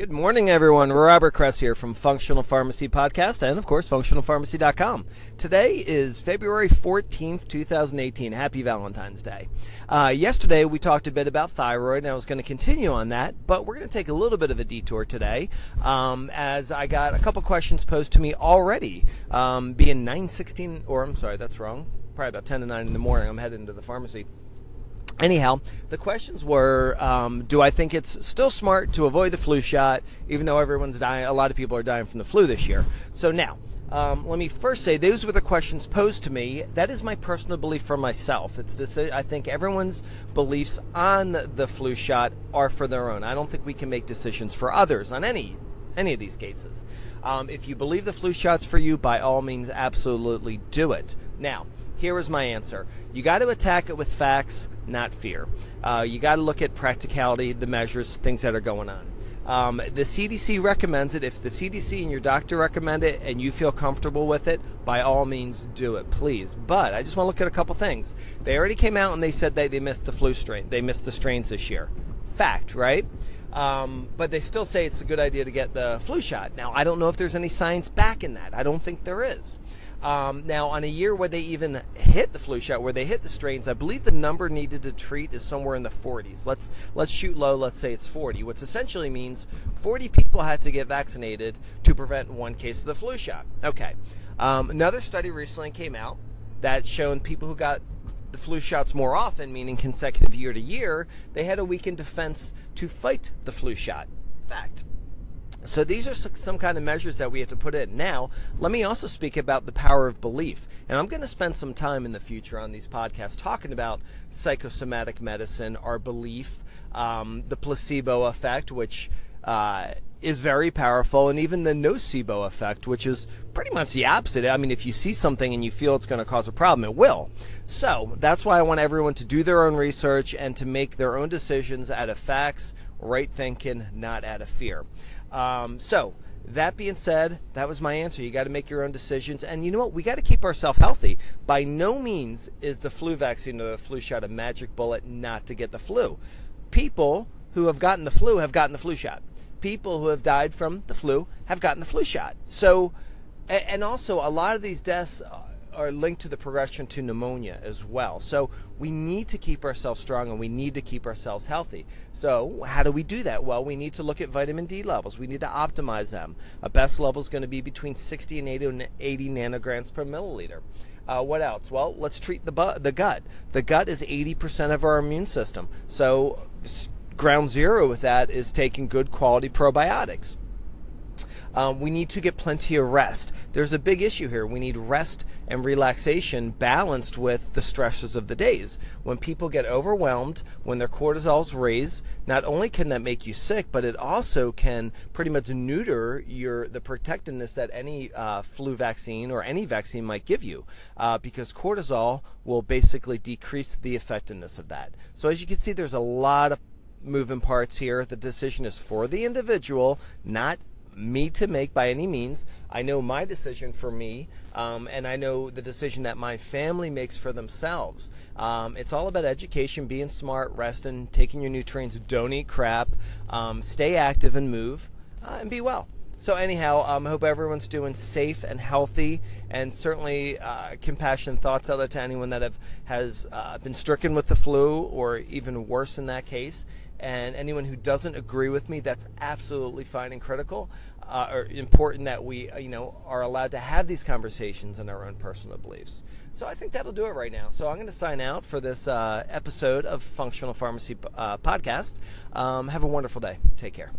Good morning, everyone. Robert Kress here from Functional Pharmacy Podcast and, of course, functionalpharmacy.com. Today is February 14th, 2018. Happy Valentine's Day. Uh, yesterday, we talked a bit about thyroid, and I was going to continue on that, but we're going to take a little bit of a detour today um, as I got a couple questions posed to me already, um, being 916, or I'm sorry, that's wrong. Probably about 10 to 9 in the morning. I'm heading to the pharmacy. Anyhow, the questions were um, Do I think it's still smart to avoid the flu shot, even though everyone's dying? A lot of people are dying from the flu this year. So now, um, let me first say those were the questions posed to me. That is my personal belief for myself. It's this, I think everyone's beliefs on the flu shot are for their own. I don't think we can make decisions for others on any any of these cases. Um, if you believe the flu shot's for you, by all means, absolutely do it. Now, here is my answer. You got to attack it with facts, not fear. Uh, you got to look at practicality, the measures, things that are going on. Um, the CDC recommends it. If the CDC and your doctor recommend it and you feel comfortable with it, by all means do it, please. But I just want to look at a couple things. They already came out and they said they, they missed the flu strain. They missed the strains this year. Fact, right? Um, but they still say it's a good idea to get the flu shot. Now, I don't know if there's any science back in that. I don't think there is. Um, now, on a year where they even hit the flu shot, where they hit the strains, I believe the number needed to treat is somewhere in the 40s. Let's let's shoot low. Let's say it's 40, which essentially means 40 people had to get vaccinated to prevent one case of the flu shot. Okay. Um, another study recently came out that showed people who got the flu shots more often, meaning consecutive year to year, they had a weakened defense to fight the flu shot. Fact. So these are some kind of measures that we have to put in. Now, let me also speak about the power of belief. And I'm going to spend some time in the future on these podcasts talking about psychosomatic medicine, our belief, um, the placebo effect, which uh, is very powerful, and even the nocebo effect, which is pretty much the opposite. I mean, if you see something and you feel it's going to cause a problem, it will. So that's why I want everyone to do their own research and to make their own decisions out of facts, right thinking, not out of fear. Um, so, that being said, that was my answer. You got to make your own decisions. And you know what? We got to keep ourselves healthy. By no means is the flu vaccine or the flu shot a magic bullet not to get the flu. People who have gotten the flu have gotten the flu shot. People who have died from the flu have gotten the flu shot. So, and also a lot of these deaths are linked to the progression to pneumonia as well. So we need to keep ourselves strong and we need to keep ourselves healthy. So how do we do that? Well, we need to look at vitamin D levels. We need to optimize them. A best level is going to be between 60 and 80, 80 nanograms per milliliter. Uh, what else? Well, let's treat the bu- the gut. The gut is 80% of our immune system. So ground zero with that is taking good quality probiotics. Um, we need to get plenty of rest. There's a big issue here. We need rest and relaxation balanced with the stresses of the days. When people get overwhelmed, when their cortisol's raised, not only can that make you sick, but it also can pretty much neuter your the protectiveness that any uh, flu vaccine or any vaccine might give you, uh, because cortisol will basically decrease the effectiveness of that. So as you can see, there's a lot of moving parts here. The decision is for the individual, not me to make by any means. I know my decision for me, um, and I know the decision that my family makes for themselves. Um, it's all about education, being smart, resting, taking your nutrients, don't eat crap, um, stay active and move, uh, and be well. So anyhow, um, I hope everyone's doing safe and healthy, and certainly uh, compassionate thoughts out there to anyone that have has uh, been stricken with the flu, or even worse in that case. And anyone who doesn't agree with me, that's absolutely fine and critical uh, or important that we, uh, you know, are allowed to have these conversations in our own personal beliefs. So I think that'll do it right now. So I'm going to sign out for this uh, episode of Functional Pharmacy uh, Podcast. Um, have a wonderful day. Take care.